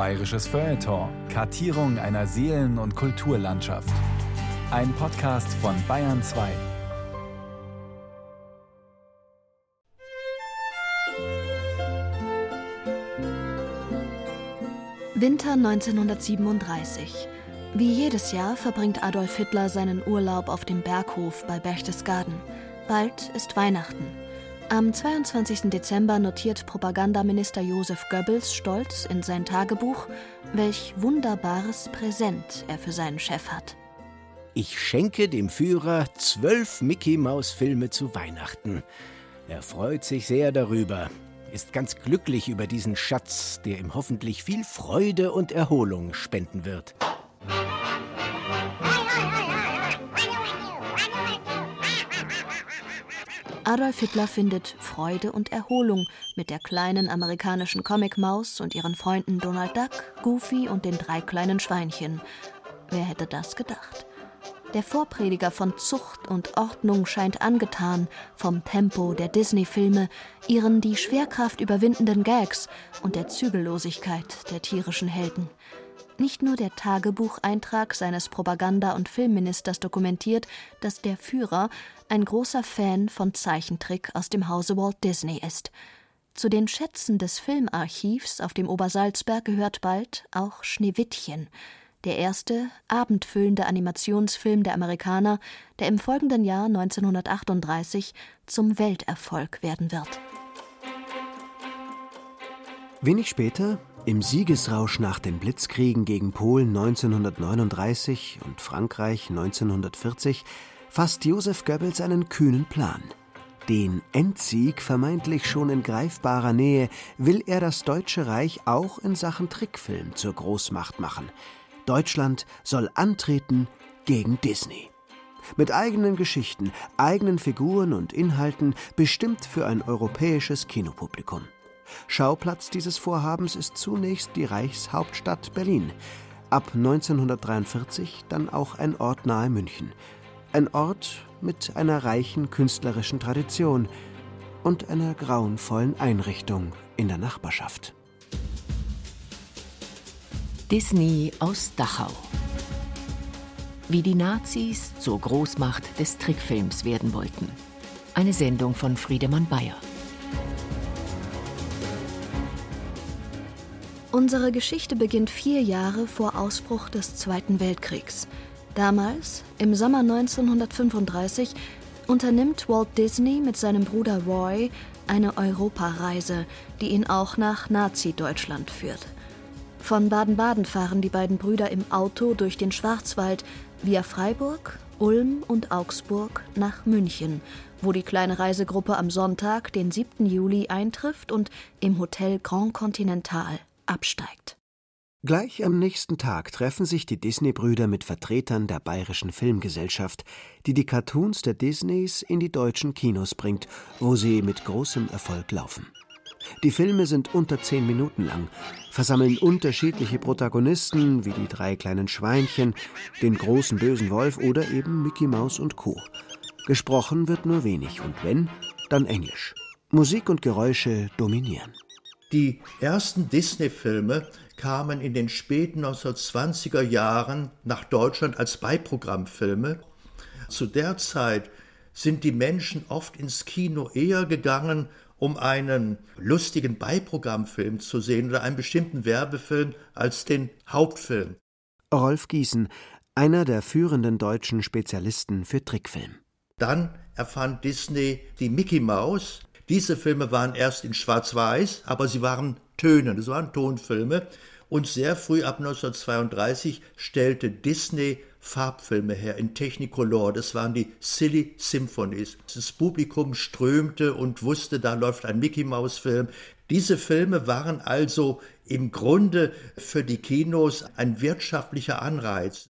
Bayerisches Feuilleton. Kartierung einer Seelen- und Kulturlandschaft. Ein Podcast von Bayern 2. Winter 1937. Wie jedes Jahr verbringt Adolf Hitler seinen Urlaub auf dem Berghof bei Berchtesgaden. Bald ist Weihnachten. Am 22. Dezember notiert Propagandaminister Josef Goebbels stolz in sein Tagebuch, welch wunderbares Präsent er für seinen Chef hat. Ich schenke dem Führer zwölf Mickey-Maus-Filme zu Weihnachten. Er freut sich sehr darüber ist ganz glücklich über diesen Schatz, der ihm hoffentlich viel Freude und Erholung spenden wird. Adolf Hitler findet Freude und Erholung mit der kleinen amerikanischen Comicmaus und ihren Freunden Donald Duck, Goofy und den drei kleinen Schweinchen. Wer hätte das gedacht? Der Vorprediger von Zucht und Ordnung scheint angetan vom Tempo der Disney-Filme, ihren die Schwerkraft überwindenden Gags und der Zügellosigkeit der tierischen Helden. Nicht nur der Tagebucheintrag seines Propaganda- und Filmministers dokumentiert, dass der Führer ein großer Fan von Zeichentrick aus dem Hause Walt Disney ist. Zu den Schätzen des Filmarchivs auf dem Obersalzberg gehört bald auch Schneewittchen – der erste abendfüllende Animationsfilm der Amerikaner, der im folgenden Jahr 1938 zum Welterfolg werden wird. Wenig später, im Siegesrausch nach den Blitzkriegen gegen Polen 1939 und Frankreich 1940, fasst Josef Goebbels einen kühnen Plan. Den Endsieg vermeintlich schon in greifbarer Nähe will er das Deutsche Reich auch in Sachen Trickfilm zur Großmacht machen – Deutschland soll antreten gegen Disney. Mit eigenen Geschichten, eigenen Figuren und Inhalten bestimmt für ein europäisches Kinopublikum. Schauplatz dieses Vorhabens ist zunächst die Reichshauptstadt Berlin. Ab 1943 dann auch ein Ort nahe München. Ein Ort mit einer reichen künstlerischen Tradition und einer grauenvollen Einrichtung in der Nachbarschaft. Disney aus Dachau. Wie die Nazis zur Großmacht des Trickfilms werden wollten. Eine Sendung von Friedemann Bayer. Unsere Geschichte beginnt vier Jahre vor Ausbruch des Zweiten Weltkriegs. Damals, im Sommer 1935, unternimmt Walt Disney mit seinem Bruder Roy eine Europareise, die ihn auch nach Nazi-Deutschland führt. Von Baden-Baden fahren die beiden Brüder im Auto durch den Schwarzwald via Freiburg, Ulm und Augsburg nach München, wo die kleine Reisegruppe am Sonntag, den 7. Juli, eintrifft und im Hotel Grand Continental absteigt. Gleich am nächsten Tag treffen sich die Disney-Brüder mit Vertretern der Bayerischen Filmgesellschaft, die die Cartoons der Disneys in die deutschen Kinos bringt, wo sie mit großem Erfolg laufen. Die Filme sind unter zehn Minuten lang, versammeln unterschiedliche Protagonisten wie die drei kleinen Schweinchen, den großen bösen Wolf oder eben Mickey Maus und Co. Gesprochen wird nur wenig und wenn, dann Englisch. Musik und Geräusche dominieren. Die ersten Disney-Filme kamen in den späten 1920er Jahren nach Deutschland als Beiprogrammfilme. Zu der Zeit sind die Menschen oft ins Kino eher gegangen, um einen lustigen Beiprogrammfilm zu sehen oder einen bestimmten Werbefilm als den Hauptfilm. Rolf Gießen, einer der führenden deutschen Spezialisten für Trickfilm. Dann erfand Disney die Mickey Maus. Diese Filme waren erst in Schwarz-Weiß, aber sie waren Töne, das waren Tonfilme. Und sehr früh ab 1932 stellte Disney Farbfilme her in Technicolor. Das waren die Silly Symphonies. Das Publikum strömte und wusste, da läuft ein Mickey Maus Film. Diese Filme waren also im Grunde für die Kinos ein wirtschaftlicher Anreiz.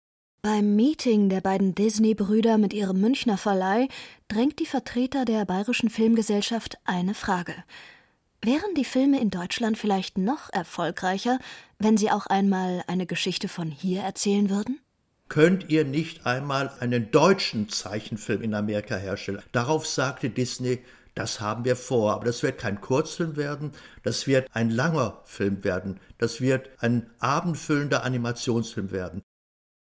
Beim Meeting der beiden Disney-Brüder mit ihrem Münchner Verleih drängt die Vertreter der Bayerischen Filmgesellschaft eine Frage. Wären die Filme in Deutschland vielleicht noch erfolgreicher, wenn sie auch einmal eine Geschichte von hier erzählen würden? könnt ihr nicht einmal einen deutschen Zeichenfilm in Amerika herstellen? Darauf sagte Disney, Das haben wir vor, aber das wird kein Kurzfilm werden, das wird ein langer Film werden, das wird ein abendfüllender Animationsfilm werden.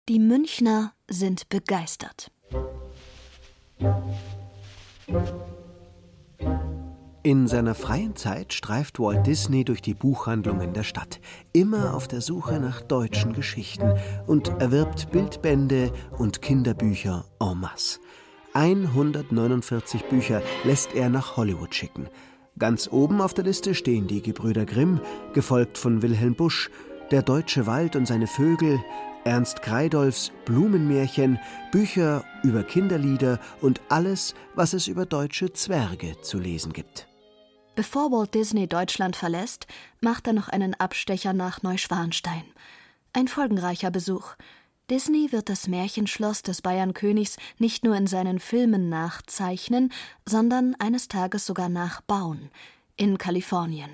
Die Münchner sind begeistert. In seiner freien Zeit streift Walt Disney durch die Buchhandlungen der Stadt, immer auf der Suche nach deutschen Geschichten und erwirbt Bildbände und Kinderbücher en masse. 149 Bücher lässt er nach Hollywood schicken. Ganz oben auf der Liste stehen die Gebrüder Grimm, gefolgt von Wilhelm Busch, Der deutsche Wald und seine Vögel, Ernst Kreidolfs Blumenmärchen, Bücher über Kinderlieder und alles, was es über deutsche Zwerge zu lesen gibt. Bevor Walt Disney Deutschland verlässt, macht er noch einen Abstecher nach Neuschwanstein. Ein folgenreicher Besuch. Disney wird das Märchenschloss des Bayernkönigs nicht nur in seinen Filmen nachzeichnen, sondern eines Tages sogar nachbauen. In Kalifornien.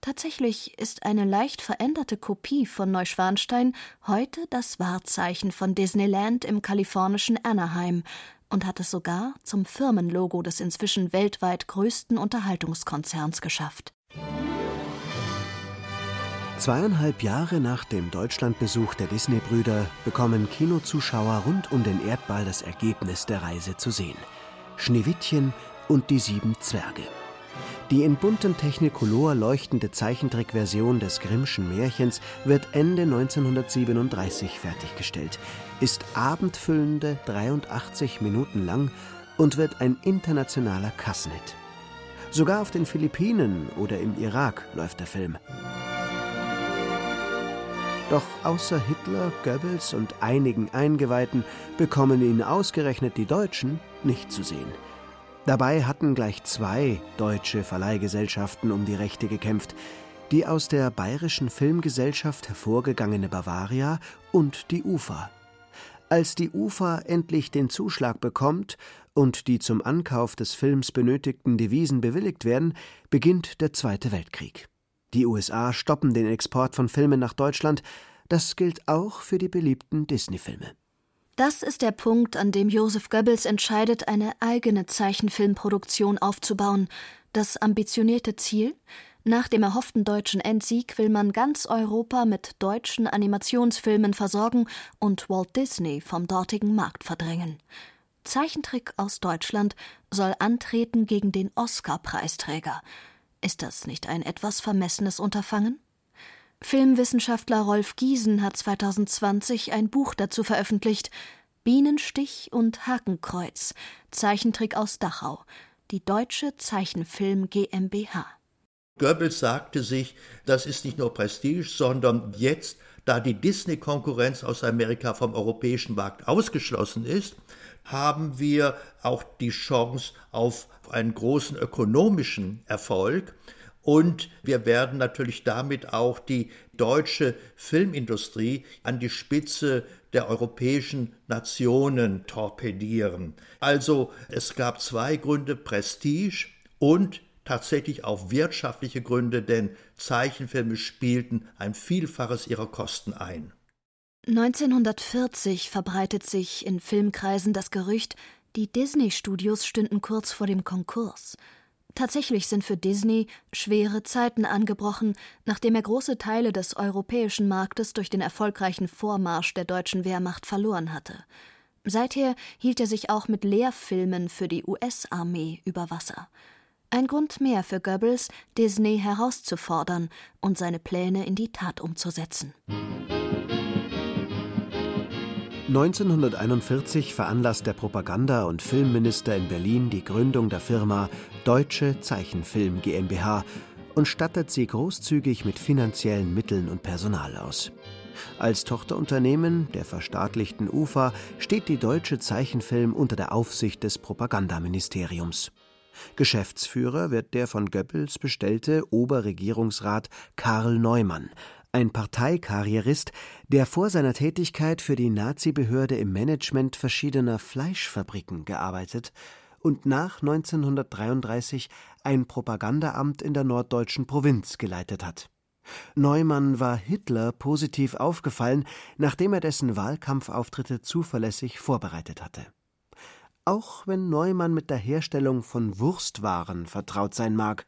Tatsächlich ist eine leicht veränderte Kopie von Neuschwanstein heute das Wahrzeichen von Disneyland im kalifornischen Anaheim, und hat es sogar zum Firmenlogo des inzwischen weltweit größten Unterhaltungskonzerns geschafft. Zweieinhalb Jahre nach dem Deutschlandbesuch der Disney-Brüder bekommen Kinozuschauer rund um den Erdball das Ergebnis der Reise zu sehen: Schneewittchen und die sieben Zwerge. Die in buntem Technicolor leuchtende Zeichentrickversion des Grimmschen Märchens wird Ende 1937 fertiggestellt, ist abendfüllende 83 Minuten lang und wird ein internationaler Kassenhit. Sogar auf den Philippinen oder im Irak läuft der Film. Doch außer Hitler, Goebbels und einigen Eingeweihten bekommen ihn ausgerechnet die Deutschen nicht zu sehen. Dabei hatten gleich zwei deutsche Verleihgesellschaften um die Rechte gekämpft, die aus der Bayerischen Filmgesellschaft hervorgegangene Bavaria und die UFA. Als die UFA endlich den Zuschlag bekommt und die zum Ankauf des Films benötigten Devisen bewilligt werden, beginnt der Zweite Weltkrieg. Die USA stoppen den Export von Filmen nach Deutschland, das gilt auch für die beliebten Disney-Filme. Das ist der Punkt, an dem Joseph Goebbels entscheidet, eine eigene Zeichenfilmproduktion aufzubauen. Das ambitionierte Ziel? Nach dem erhofften deutschen Endsieg will man ganz Europa mit deutschen Animationsfilmen versorgen und Walt Disney vom dortigen Markt verdrängen. Zeichentrick aus Deutschland soll antreten gegen den Oscar-Preisträger. Ist das nicht ein etwas vermessenes Unterfangen? Filmwissenschaftler Rolf Giesen hat 2020 ein Buch dazu veröffentlicht: Bienenstich und Hakenkreuz, Zeichentrick aus Dachau, die Deutsche Zeichenfilm GmbH. Goebbels sagte sich, das ist nicht nur Prestige, sondern jetzt, da die Disney-Konkurrenz aus Amerika vom europäischen Markt ausgeschlossen ist, haben wir auch die Chance auf einen großen ökonomischen Erfolg. Und wir werden natürlich damit auch die deutsche Filmindustrie an die Spitze der europäischen Nationen torpedieren. Also es gab zwei Gründe, Prestige und tatsächlich auch wirtschaftliche Gründe, denn Zeichenfilme spielten ein Vielfaches ihrer Kosten ein. 1940 verbreitet sich in Filmkreisen das Gerücht, die Disney-Studios stünden kurz vor dem Konkurs. Tatsächlich sind für Disney schwere Zeiten angebrochen, nachdem er große Teile des europäischen Marktes durch den erfolgreichen Vormarsch der deutschen Wehrmacht verloren hatte. Seither hielt er sich auch mit Lehrfilmen für die US-Armee über Wasser. Ein Grund mehr für Goebbels, Disney herauszufordern und seine Pläne in die Tat umzusetzen. 1941 veranlasst der Propaganda- und Filmminister in Berlin die Gründung der Firma Deutsche Zeichenfilm GmbH und stattet sie großzügig mit finanziellen Mitteln und Personal aus. Als Tochterunternehmen der verstaatlichten UFA steht die Deutsche Zeichenfilm unter der Aufsicht des Propagandaministeriums. Geschäftsführer wird der von Goebbels bestellte Oberregierungsrat Karl Neumann, ein Parteikarrierist, der vor seiner Tätigkeit für die Nazi-Behörde im Management verschiedener Fleischfabriken gearbeitet und nach 1933 ein Propagandaamt in der norddeutschen Provinz geleitet hat. Neumann war Hitler positiv aufgefallen, nachdem er dessen Wahlkampfauftritte zuverlässig vorbereitet hatte. auch wenn Neumann mit der Herstellung von Wurstwaren vertraut sein mag.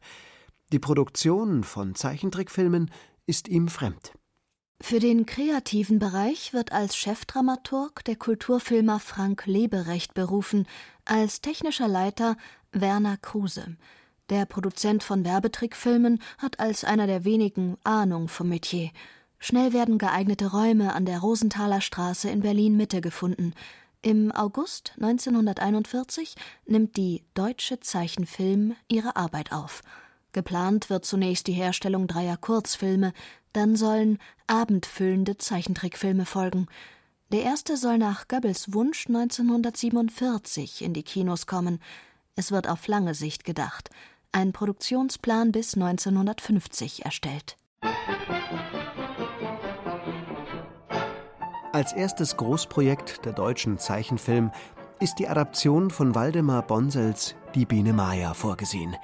Die Produktion von Zeichentrickfilmen ist ihm fremd. Für den kreativen Bereich wird als Chefdramaturg der Kulturfilmer Frank Leberecht berufen, als technischer Leiter Werner Kruse. Der Produzent von Werbetrickfilmen hat als einer der wenigen Ahnung vom Metier. Schnell werden geeignete Räume an der Rosenthaler Straße in Berlin Mitte gefunden. Im August 1941 nimmt die Deutsche Zeichenfilm ihre Arbeit auf. Geplant wird zunächst die Herstellung dreier Kurzfilme, dann sollen abendfüllende Zeichentrickfilme folgen. Der erste soll nach Goebbels Wunsch 1947 in die Kinos kommen. Es wird auf lange Sicht gedacht. Ein Produktionsplan bis 1950 erstellt. Als erstes Großprojekt der deutschen Zeichenfilm ist die Adaption von Waldemar Bonsels Die Biene Maya vorgesehen.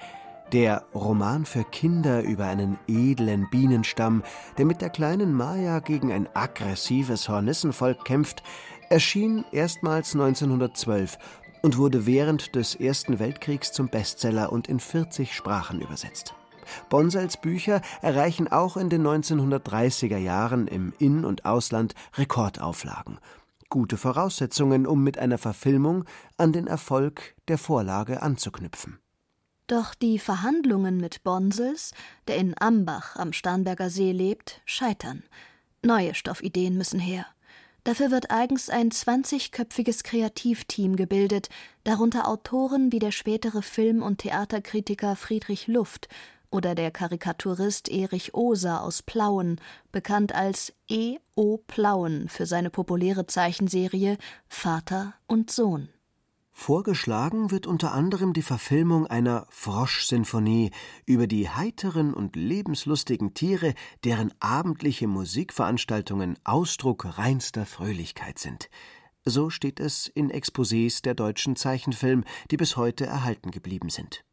Der Roman für Kinder über einen edlen Bienenstamm, der mit der kleinen Maya gegen ein aggressives Hornissenvolk kämpft, erschien erstmals 1912 und wurde während des Ersten Weltkriegs zum Bestseller und in 40 Sprachen übersetzt. Bonsels Bücher erreichen auch in den 1930er Jahren im In- und Ausland Rekordauflagen. Gute Voraussetzungen, um mit einer Verfilmung an den Erfolg der Vorlage anzuknüpfen. Doch die Verhandlungen mit Bonsels, der in Ambach am Starnberger See lebt, scheitern. Neue Stoffideen müssen her. Dafür wird eigens ein 20-köpfiges Kreativteam gebildet, darunter Autoren wie der spätere Film- und Theaterkritiker Friedrich Luft oder der Karikaturist Erich Oser aus Plauen, bekannt als E. O. Plauen für seine populäre Zeichenserie Vater und Sohn. Vorgeschlagen wird unter anderem die Verfilmung einer Froschsinfonie über die heiteren und lebenslustigen Tiere, deren abendliche Musikveranstaltungen Ausdruck reinster Fröhlichkeit sind. So steht es in Exposés der deutschen Zeichenfilm, die bis heute erhalten geblieben sind.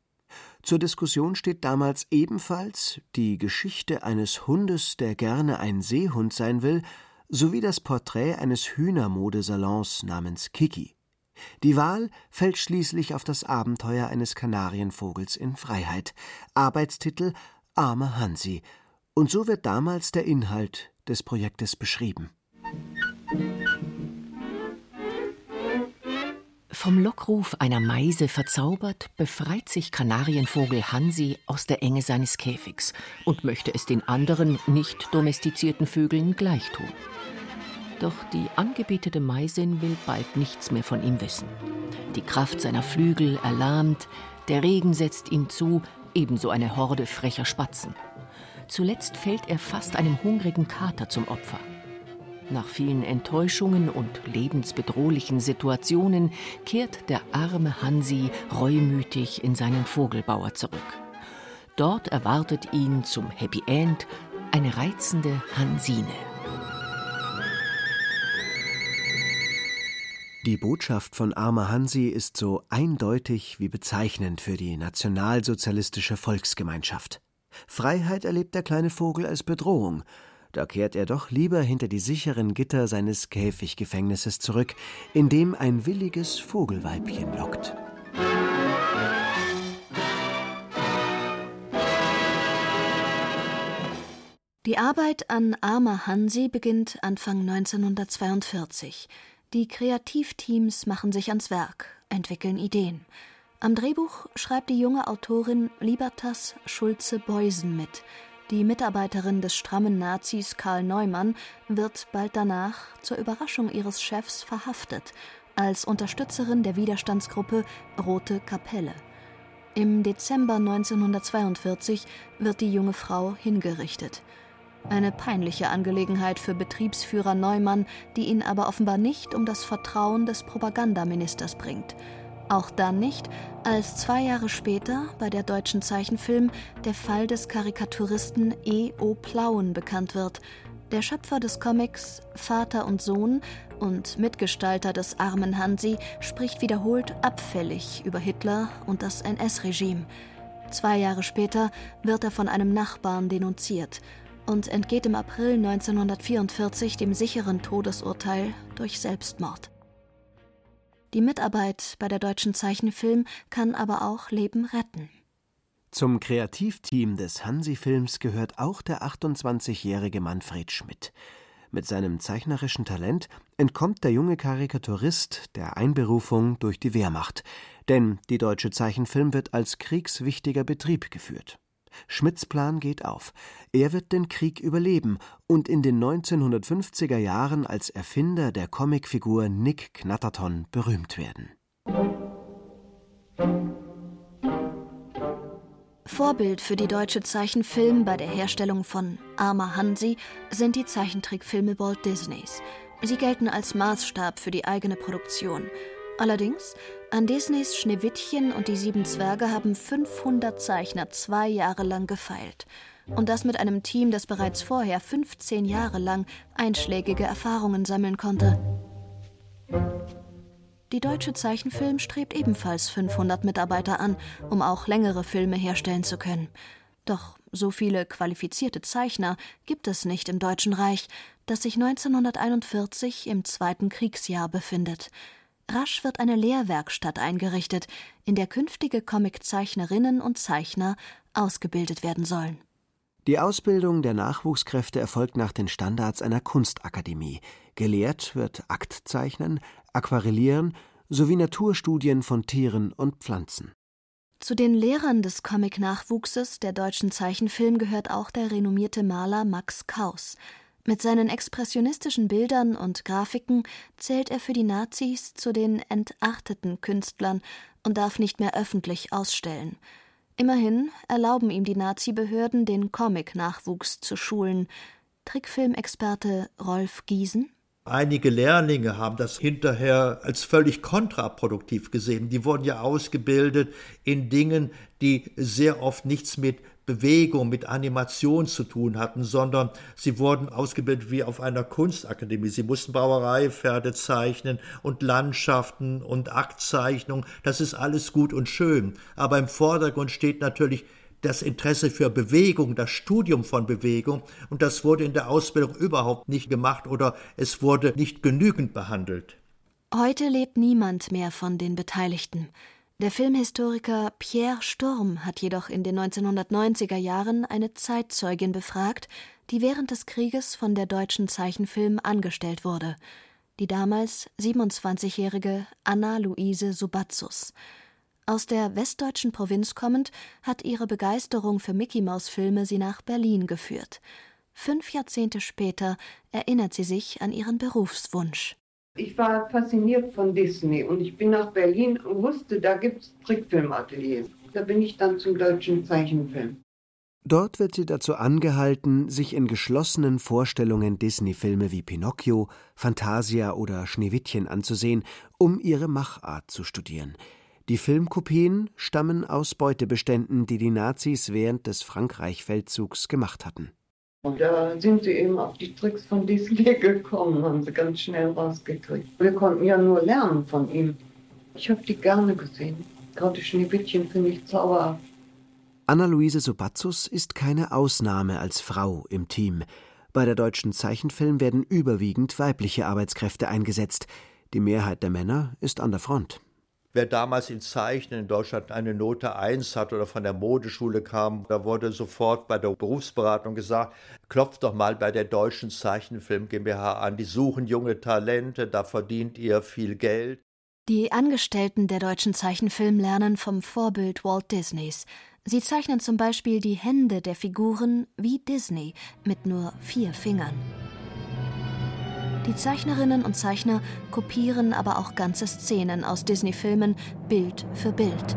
Zur Diskussion steht damals ebenfalls die Geschichte eines Hundes, der gerne ein Seehund sein will, sowie das Porträt eines Hühnermodesalons namens Kiki. Die Wahl fällt schließlich auf das Abenteuer eines Kanarienvogels in Freiheit. Arbeitstitel Arme Hansi. Und so wird damals der Inhalt des Projektes beschrieben. Vom Lockruf einer Meise verzaubert, befreit sich Kanarienvogel Hansi aus der Enge seines Käfigs und möchte es den anderen nicht domestizierten Vögeln gleichtun. Doch die angebetete Meisin will bald nichts mehr von ihm wissen. Die Kraft seiner Flügel erlahmt, der Regen setzt ihm zu, ebenso eine Horde frecher Spatzen. Zuletzt fällt er fast einem hungrigen Kater zum Opfer. Nach vielen Enttäuschungen und lebensbedrohlichen Situationen kehrt der arme Hansi reumütig in seinen Vogelbauer zurück. Dort erwartet ihn zum Happy End eine reizende Hansine. Die Botschaft von Armer Hansi ist so eindeutig wie bezeichnend für die nationalsozialistische Volksgemeinschaft. Freiheit erlebt der kleine Vogel als Bedrohung. Da kehrt er doch lieber hinter die sicheren Gitter seines Käfiggefängnisses zurück, in dem ein williges Vogelweibchen lockt. Die Arbeit an Armer Hansi beginnt Anfang 1942. Die Kreativteams machen sich ans Werk, entwickeln Ideen. Am Drehbuch schreibt die junge Autorin Libertas Schulze-Beusen mit. Die Mitarbeiterin des strammen Nazis Karl Neumann wird bald danach zur Überraschung ihres Chefs verhaftet, als Unterstützerin der Widerstandsgruppe Rote Kapelle. Im Dezember 1942 wird die junge Frau hingerichtet. Eine peinliche Angelegenheit für Betriebsführer Neumann, die ihn aber offenbar nicht um das Vertrauen des Propagandaministers bringt. Auch dann nicht, als zwei Jahre später bei der deutschen Zeichenfilm der Fall des Karikaturisten E. O. Plauen bekannt wird. Der Schöpfer des Comics Vater und Sohn und Mitgestalter des armen Hansi spricht wiederholt abfällig über Hitler und das NS-Regime. Zwei Jahre später wird er von einem Nachbarn denunziert und entgeht im April 1944 dem sicheren Todesurteil durch Selbstmord. Die Mitarbeit bei der deutschen Zeichenfilm kann aber auch Leben retten. Zum Kreativteam des Hansi-Films gehört auch der 28-jährige Manfred Schmidt. Mit seinem zeichnerischen Talent entkommt der junge Karikaturist der Einberufung durch die Wehrmacht, denn die Deutsche Zeichenfilm wird als kriegswichtiger Betrieb geführt. Schmidts Plan geht auf. Er wird den Krieg überleben und in den 1950er Jahren als Erfinder der Comicfigur Nick Knatterton berühmt werden. Vorbild für die deutsche Zeichenfilm bei der Herstellung von Armer Hansi sind die Zeichentrickfilme Walt Disneys. Sie gelten als Maßstab für die eigene Produktion. Allerdings, an Disneys Schneewittchen und die sieben Zwerge haben 500 Zeichner zwei Jahre lang gefeilt. Und das mit einem Team, das bereits vorher 15 Jahre lang einschlägige Erfahrungen sammeln konnte. Die deutsche Zeichenfilm strebt ebenfalls 500 Mitarbeiter an, um auch längere Filme herstellen zu können. Doch so viele qualifizierte Zeichner gibt es nicht im Deutschen Reich, das sich 1941 im Zweiten Kriegsjahr befindet. Rasch wird eine Lehrwerkstatt eingerichtet, in der künftige Comiczeichnerinnen und Zeichner ausgebildet werden sollen. Die Ausbildung der Nachwuchskräfte erfolgt nach den Standards einer Kunstakademie. Gelehrt wird Aktzeichnen, Aquarellieren sowie Naturstudien von Tieren und Pflanzen. Zu den Lehrern des Comic-Nachwuchses der deutschen Zeichenfilm gehört auch der renommierte Maler Max Kaus. Mit seinen expressionistischen Bildern und Grafiken zählt er für die Nazis zu den entachteten Künstlern und darf nicht mehr öffentlich ausstellen. Immerhin erlauben ihm die Nazi-Behörden, den Comic-Nachwuchs zu schulen. Trickfilmexperte Rolf Giesen Einige Lehrlinge haben das hinterher als völlig kontraproduktiv gesehen. Die wurden ja ausgebildet in Dingen, die sehr oft nichts mit Bewegung, mit Animation zu tun hatten, sondern sie wurden ausgebildet wie auf einer Kunstakademie. Sie mussten Brauereipferde zeichnen und Landschaften und Aktzeichnung. Das ist alles gut und schön. Aber im Vordergrund steht natürlich das Interesse für Bewegung, das Studium von Bewegung, und das wurde in der Ausbildung überhaupt nicht gemacht oder es wurde nicht genügend behandelt. Heute lebt niemand mehr von den Beteiligten. Der Filmhistoriker Pierre Sturm hat jedoch in den 1990er Jahren eine Zeitzeugin befragt, die während des Krieges von der deutschen Zeichenfilm angestellt wurde. Die damals 27-jährige Anna-Luise Subatzus. Aus der westdeutschen Provinz kommend, hat ihre Begeisterung für Mickey-Maus-Filme sie nach Berlin geführt. Fünf Jahrzehnte später erinnert sie sich an ihren Berufswunsch. Ich war fasziniert von Disney und ich bin nach Berlin und wusste, da gibt es Trickfilmateliers. Da bin ich dann zum deutschen Zeichenfilm. Dort wird sie dazu angehalten, sich in geschlossenen Vorstellungen Disney-Filme wie Pinocchio, Fantasia oder Schneewittchen anzusehen, um ihre Machart zu studieren. Die Filmkopien stammen aus Beutebeständen, die die Nazis während des Frankreich-Feldzugs gemacht hatten. Und da sind sie eben auf die Tricks von Disney gekommen, haben sie ganz schnell rausgekriegt. Wir konnten ja nur lernen von ihm. Ich habe die gerne gesehen. Gerade Schneewittchen finde ich zauberhaft. Anna-Luise Subatzus ist keine Ausnahme als Frau im Team. Bei der deutschen Zeichenfilm werden überwiegend weibliche Arbeitskräfte eingesetzt. Die Mehrheit der Männer ist an der Front. Wer damals in Zeichnen in Deutschland eine Note 1 hat oder von der Modeschule kam, da wurde sofort bei der Berufsberatung gesagt, klopft doch mal bei der Deutschen Zeichenfilm GmbH an, die suchen junge Talente, da verdient ihr viel Geld. Die Angestellten der Deutschen Zeichenfilm lernen vom Vorbild Walt Disneys. Sie zeichnen zum Beispiel die Hände der Figuren wie Disney mit nur vier Fingern. Die Zeichnerinnen und Zeichner kopieren aber auch ganze Szenen aus Disney-Filmen Bild für Bild.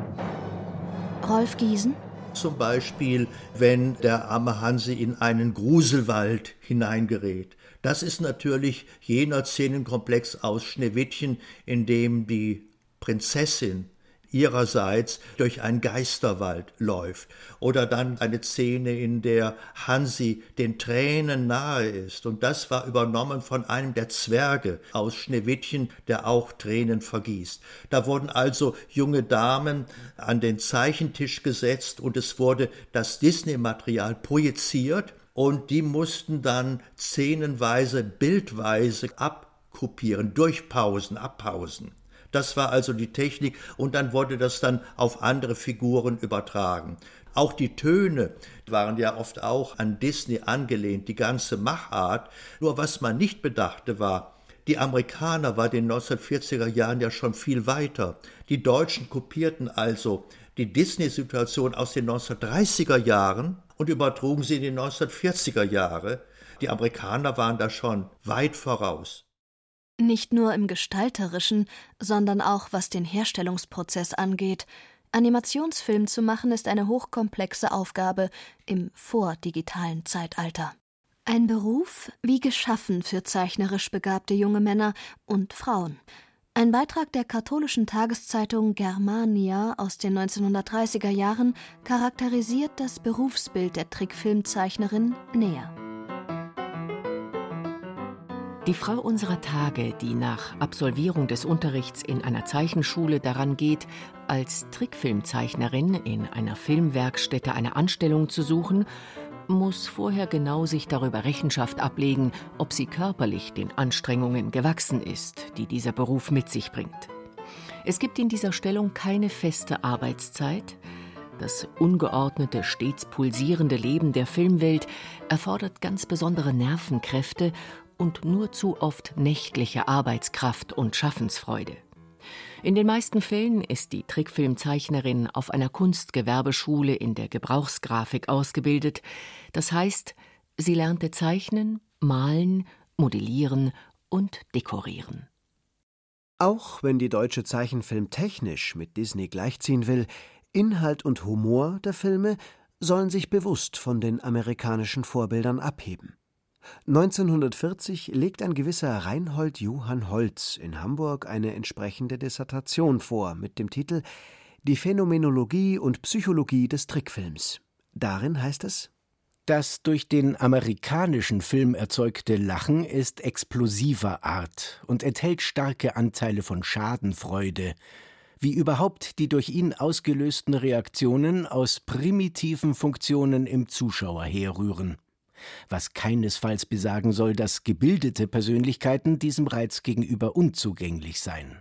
Rolf Giesen zum Beispiel, wenn der arme Hansi in einen Gruselwald hineingerät. Das ist natürlich jener Szenenkomplex aus Schneewittchen, in dem die Prinzessin ihrerseits durch einen Geisterwald läuft. Oder dann eine Szene, in der Hansi den Tränen nahe ist. Und das war übernommen von einem der Zwerge aus Schneewittchen, der auch Tränen vergießt. Da wurden also junge Damen an den Zeichentisch gesetzt und es wurde das Disney-Material projiziert und die mussten dann szenenweise, bildweise abkopieren, durchpausen, abpausen. Das war also die Technik und dann wurde das dann auf andere Figuren übertragen. Auch die Töne waren ja oft auch an Disney angelehnt, die ganze Machart. Nur was man nicht bedachte war, die Amerikaner waren in den 1940er Jahren ja schon viel weiter. Die Deutschen kopierten also die Disney-Situation aus den 1930er Jahren und übertrugen sie in die 1940er Jahre. Die Amerikaner waren da schon weit voraus. Nicht nur im Gestalterischen, sondern auch was den Herstellungsprozess angeht. Animationsfilm zu machen ist eine hochkomplexe Aufgabe im vordigitalen Zeitalter. Ein Beruf wie geschaffen für zeichnerisch begabte junge Männer und Frauen. Ein Beitrag der katholischen Tageszeitung Germania aus den 1930er Jahren charakterisiert das Berufsbild der Trickfilmzeichnerin näher. Die Frau unserer Tage, die nach Absolvierung des Unterrichts in einer Zeichenschule daran geht, als Trickfilmzeichnerin in einer Filmwerkstätte eine Anstellung zu suchen, muss vorher genau sich darüber Rechenschaft ablegen, ob sie körperlich den Anstrengungen gewachsen ist, die dieser Beruf mit sich bringt. Es gibt in dieser Stellung keine feste Arbeitszeit. Das ungeordnete, stets pulsierende Leben der Filmwelt erfordert ganz besondere Nervenkräfte und nur zu oft nächtliche Arbeitskraft und Schaffensfreude. In den meisten Fällen ist die Trickfilmzeichnerin auf einer Kunstgewerbeschule in der Gebrauchsgrafik ausgebildet. Das heißt, sie lernte zeichnen, malen, modellieren und dekorieren. Auch wenn die deutsche Zeichenfilm technisch mit Disney gleichziehen will, Inhalt und Humor der Filme sollen sich bewusst von den amerikanischen Vorbildern abheben. 1940 legt ein gewisser Reinhold Johann Holz in Hamburg eine entsprechende Dissertation vor mit dem Titel Die Phänomenologie und Psychologie des Trickfilms. Darin heißt es das durch den amerikanischen Film erzeugte Lachen ist explosiver Art und enthält starke Anteile von Schadenfreude, wie überhaupt die durch ihn ausgelösten Reaktionen aus primitiven Funktionen im Zuschauer herrühren was keinesfalls besagen soll, dass gebildete Persönlichkeiten diesem Reiz gegenüber unzugänglich seien.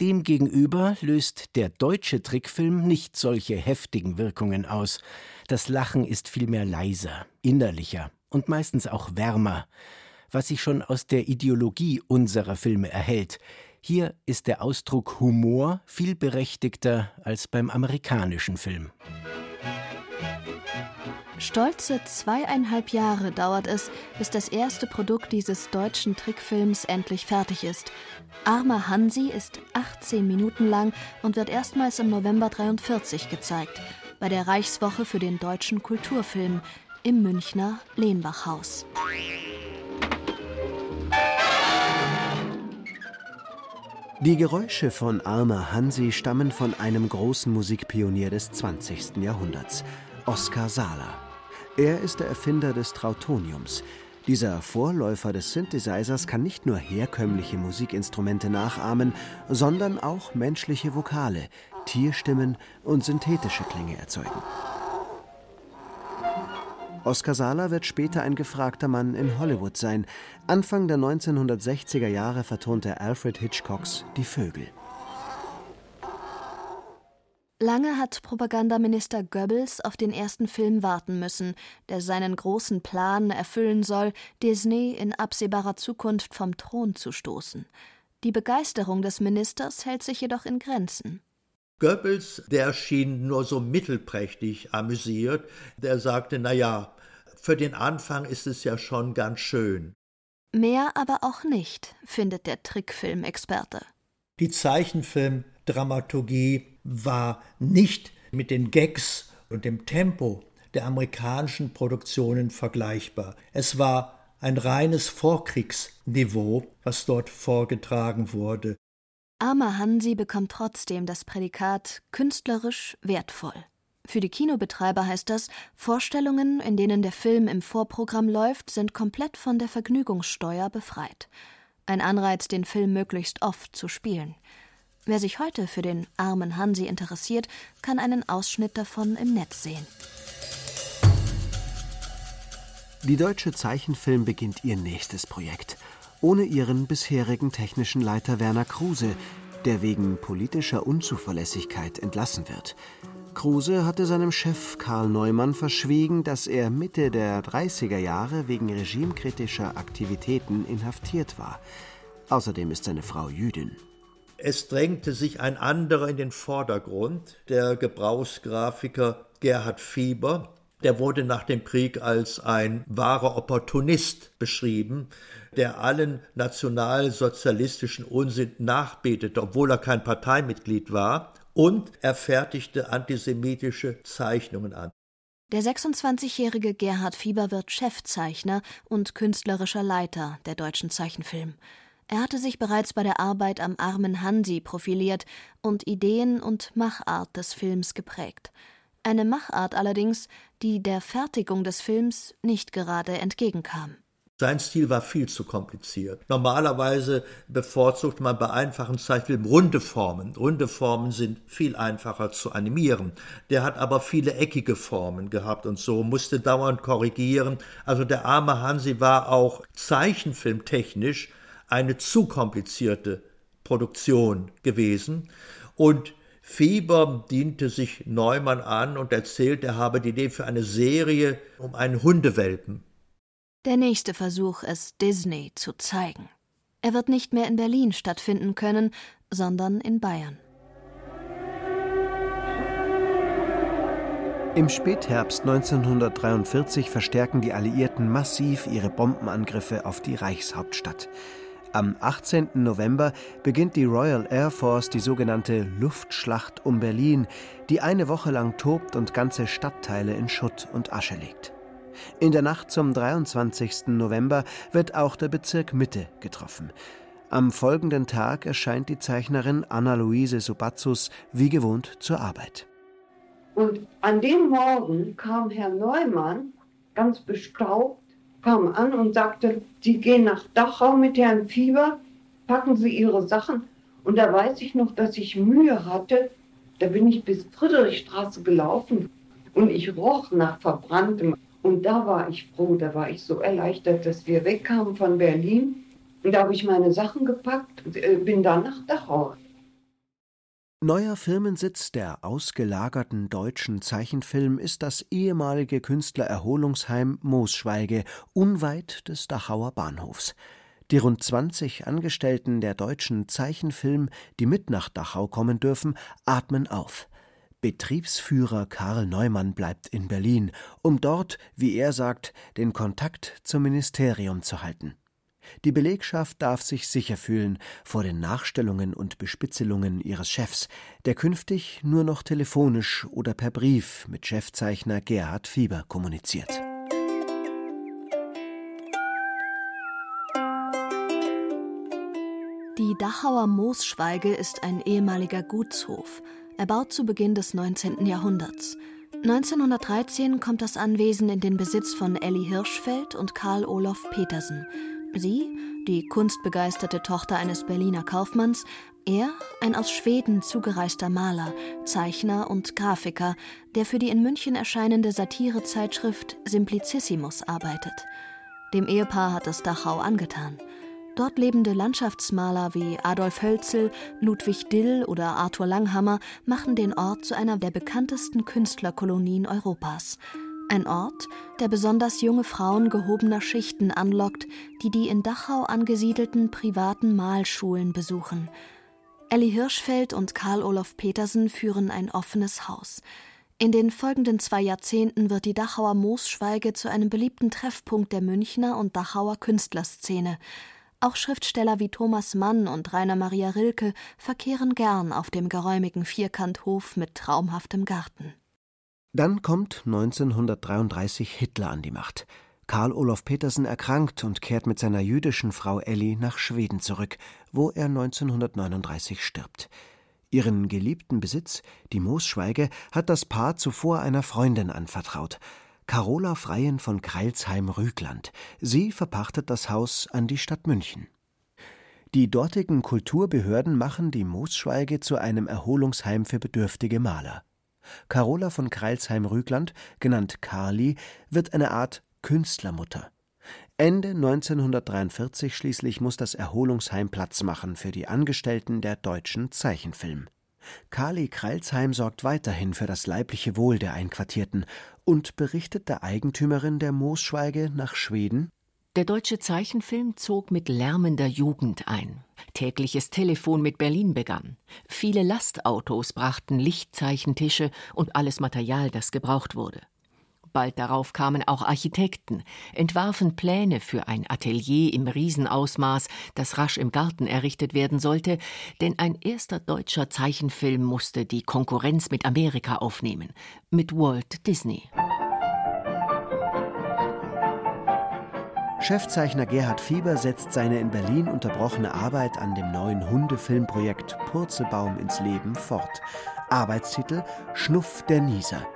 Demgegenüber löst der deutsche Trickfilm nicht solche heftigen Wirkungen aus. Das Lachen ist vielmehr leiser, innerlicher und meistens auch wärmer, was sich schon aus der Ideologie unserer Filme erhält. Hier ist der Ausdruck Humor viel berechtigter als beim amerikanischen Film. Stolze zweieinhalb Jahre dauert es, bis das erste Produkt dieses deutschen Trickfilms endlich fertig ist. Armer Hansi ist 18 Minuten lang und wird erstmals im November 43 gezeigt, bei der Reichswoche für den deutschen Kulturfilm im Münchner Lehnbachhaus. Die Geräusche von Armer Hansi stammen von einem großen Musikpionier des 20. Jahrhunderts, Oskar Sahler. Er ist der Erfinder des Trautoniums. Dieser Vorläufer des Synthesizers kann nicht nur herkömmliche Musikinstrumente nachahmen, sondern auch menschliche Vokale, Tierstimmen und synthetische Klänge erzeugen. Oscar Sala wird später ein gefragter Mann in Hollywood sein. Anfang der 1960er Jahre vertonte Alfred Hitchcocks Die Vögel. Lange hat Propagandaminister Goebbels auf den ersten Film warten müssen, der seinen großen Plan erfüllen soll, Disney in absehbarer Zukunft vom Thron zu stoßen. Die Begeisterung des Ministers hält sich jedoch in Grenzen. Goebbels, der schien nur so mittelprächtig amüsiert, der sagte, na ja, für den Anfang ist es ja schon ganz schön. Mehr aber auch nicht, findet der Trickfilmexperte. Die Zeichenfilmdramaturgie war nicht mit den Gags und dem Tempo der amerikanischen Produktionen vergleichbar. Es war ein reines Vorkriegsniveau, was dort vorgetragen wurde. Armer Hansi bekommt trotzdem das Prädikat künstlerisch wertvoll. Für die Kinobetreiber heißt das, Vorstellungen, in denen der Film im Vorprogramm läuft, sind komplett von der Vergnügungssteuer befreit. Ein Anreiz, den Film möglichst oft zu spielen. Wer sich heute für den armen Hansi interessiert, kann einen Ausschnitt davon im Netz sehen. Die deutsche Zeichenfilm beginnt ihr nächstes Projekt. ohne ihren bisherigen technischen Leiter Werner Kruse, der wegen politischer Unzuverlässigkeit entlassen wird. Kruse hatte seinem Chef Karl Neumann verschwiegen, dass er Mitte der 30er Jahre wegen regimekritischer Aktivitäten inhaftiert war. Außerdem ist seine Frau Jüdin. Es drängte sich ein anderer in den Vordergrund, der Gebrauchsgrafiker Gerhard Fieber. Der wurde nach dem Krieg als ein wahrer Opportunist beschrieben, der allen nationalsozialistischen Unsinn nachbetete, obwohl er kein Parteimitglied war, und er fertigte antisemitische Zeichnungen an. Der 26-jährige Gerhard Fieber wird Chefzeichner und künstlerischer Leiter der deutschen Zeichenfilm. Er hatte sich bereits bei der Arbeit am armen Hansi profiliert und Ideen und Machart des Films geprägt. Eine Machart allerdings, die der Fertigung des Films nicht gerade entgegenkam. Sein Stil war viel zu kompliziert. Normalerweise bevorzugt man bei einfachen Zeichenfilmen runde Formen. Runde Formen sind viel einfacher zu animieren. Der hat aber viele eckige Formen gehabt und so, musste dauernd korrigieren. Also der arme Hansi war auch zeichenfilmtechnisch eine zu komplizierte Produktion gewesen. Und Fieber diente sich Neumann an und erzählt, er habe die Idee für eine Serie um einen Hundewelpen der nächste Versuch, es Disney zu zeigen. Er wird nicht mehr in Berlin stattfinden können, sondern in Bayern. Im Spätherbst 1943 verstärken die Alliierten massiv ihre Bombenangriffe auf die Reichshauptstadt. Am 18. November beginnt die Royal Air Force die sogenannte Luftschlacht um Berlin, die eine Woche lang tobt und ganze Stadtteile in Schutt und Asche legt. In der Nacht zum 23. November wird auch der Bezirk Mitte getroffen. Am folgenden Tag erscheint die Zeichnerin Anna-Luise Subatzus wie gewohnt zur Arbeit. Und an dem Morgen kam Herr Neumann, ganz bestaubt, kam an und sagte, Sie gehen nach Dachau mit Herrn Fieber, packen Sie Ihre Sachen. Und da weiß ich noch, dass ich Mühe hatte. Da bin ich bis Friedrichstraße gelaufen und ich roch nach verbranntem und da war ich froh, da war ich so erleichtert, dass wir wegkamen von Berlin. Und da habe ich meine Sachen gepackt und äh, bin dann nach Dachau. Neuer Firmensitz der ausgelagerten deutschen Zeichenfilm ist das ehemalige Künstlererholungsheim Moosschweige, unweit des Dachauer Bahnhofs. Die rund 20 Angestellten der deutschen Zeichenfilm, die mit nach Dachau kommen dürfen, atmen auf. Betriebsführer Karl Neumann bleibt in Berlin, um dort, wie er sagt, den Kontakt zum Ministerium zu halten. Die Belegschaft darf sich sicher fühlen vor den Nachstellungen und Bespitzelungen ihres Chefs, der künftig nur noch telefonisch oder per Brief mit Chefzeichner Gerhard Fieber kommuniziert. Die Dachauer Moosschweige ist ein ehemaliger Gutshof erbaut zu Beginn des 19. Jahrhunderts. 1913 kommt das Anwesen in den Besitz von Elli Hirschfeld und Karl Olof Petersen. Sie, die kunstbegeisterte Tochter eines Berliner Kaufmanns, er, ein aus Schweden zugereister Maler, Zeichner und Grafiker, der für die in München erscheinende Satirezeitschrift Simplicissimus arbeitet. Dem Ehepaar hat es Dachau angetan. Dort lebende Landschaftsmaler wie Adolf Hölzel, Ludwig Dill oder Arthur Langhammer machen den Ort zu einer der bekanntesten Künstlerkolonien Europas. Ein Ort, der besonders junge Frauen gehobener Schichten anlockt, die die in Dachau angesiedelten privaten Malschulen besuchen. Elli Hirschfeld und Karl Olof Petersen führen ein offenes Haus. In den folgenden zwei Jahrzehnten wird die Dachauer Moosschweige zu einem beliebten Treffpunkt der Münchner und Dachauer Künstlerszene. Auch Schriftsteller wie Thomas Mann und Rainer Maria Rilke verkehren gern auf dem geräumigen Vierkanthof mit traumhaftem Garten. Dann kommt 1933 Hitler an die Macht. Karl Olof Petersen erkrankt und kehrt mit seiner jüdischen Frau Elli nach Schweden zurück, wo er 1939 stirbt. Ihren geliebten Besitz, die Moosschweige, hat das Paar zuvor einer Freundin anvertraut. Carola Freien von Kreilsheim-Rügland. Sie verpachtet das Haus an die Stadt München. Die dortigen Kulturbehörden machen die Moosschweige zu einem Erholungsheim für bedürftige Maler. Carola von Kreilsheim-Rügland, genannt Carli, wird eine Art Künstlermutter. Ende 1943 schließlich muss das Erholungsheim Platz machen für die Angestellten der deutschen Zeichenfilm. Kali Kreilsheim sorgt weiterhin für das leibliche Wohl der Einquartierten und berichtet der Eigentümerin der Moosschweige nach Schweden der deutsche Zeichenfilm zog mit lärmender Jugend ein. Tägliches Telefon mit Berlin begann. Viele Lastautos brachten Lichtzeichentische und alles Material, das gebraucht wurde. Bald darauf kamen auch Architekten, entwarfen Pläne für ein Atelier im Riesenausmaß, das rasch im Garten errichtet werden sollte, denn ein erster deutscher Zeichenfilm musste die Konkurrenz mit Amerika aufnehmen, mit Walt Disney. Chefzeichner Gerhard Fieber setzt seine in Berlin unterbrochene Arbeit an dem neuen Hundefilmprojekt Purzelbaum ins Leben fort. Arbeitstitel Schnuff der Nieser.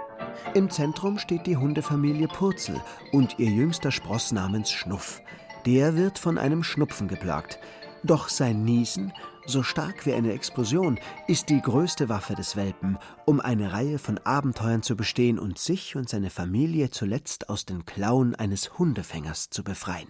Im Zentrum steht die Hundefamilie Purzel und ihr jüngster Spross namens Schnuff. Der wird von einem Schnupfen geplagt. Doch sein Niesen so stark wie eine Explosion, ist die größte Waffe des Welpen, um eine Reihe von Abenteuern zu bestehen und sich und seine Familie zuletzt aus den Klauen eines Hundefängers zu befreien.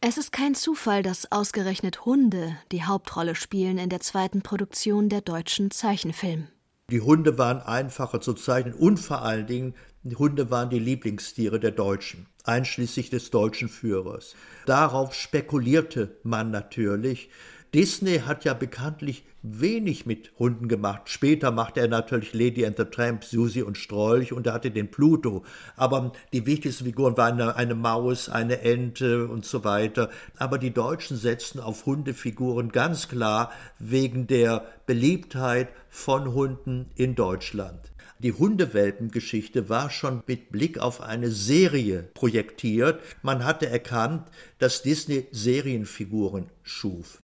Es ist kein Zufall, dass ausgerechnet Hunde die Hauptrolle spielen in der zweiten Produktion der deutschen Zeichenfilm. Die Hunde waren einfacher zu zeichnen und vor allen Dingen, die Hunde waren die Lieblingstiere der Deutschen, einschließlich des deutschen Führers. Darauf spekulierte man natürlich, Disney hat ja bekanntlich wenig mit Hunden gemacht. Später machte er natürlich Lady and the Tramp, Susi und Strolch und er hatte den Pluto. Aber die wichtigsten Figuren waren eine, eine Maus, eine Ente und so weiter. Aber die Deutschen setzten auf Hundefiguren ganz klar wegen der Beliebtheit von Hunden in Deutschland. Die Hundewelpengeschichte war schon mit Blick auf eine Serie projektiert. Man hatte erkannt, dass Disney Serienfiguren schuf.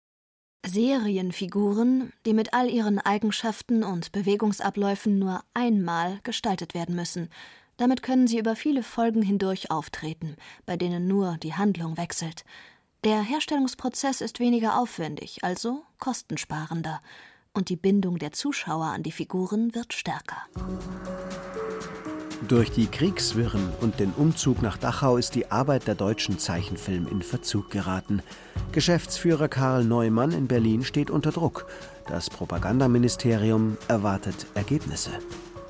Serienfiguren, die mit all ihren Eigenschaften und Bewegungsabläufen nur einmal gestaltet werden müssen. Damit können sie über viele Folgen hindurch auftreten, bei denen nur die Handlung wechselt. Der Herstellungsprozess ist weniger aufwendig, also kostensparender, und die Bindung der Zuschauer an die Figuren wird stärker. Durch die Kriegswirren und den Umzug nach Dachau ist die Arbeit der deutschen Zeichenfilm in Verzug geraten. Geschäftsführer Karl Neumann in Berlin steht unter Druck. Das Propagandaministerium erwartet Ergebnisse.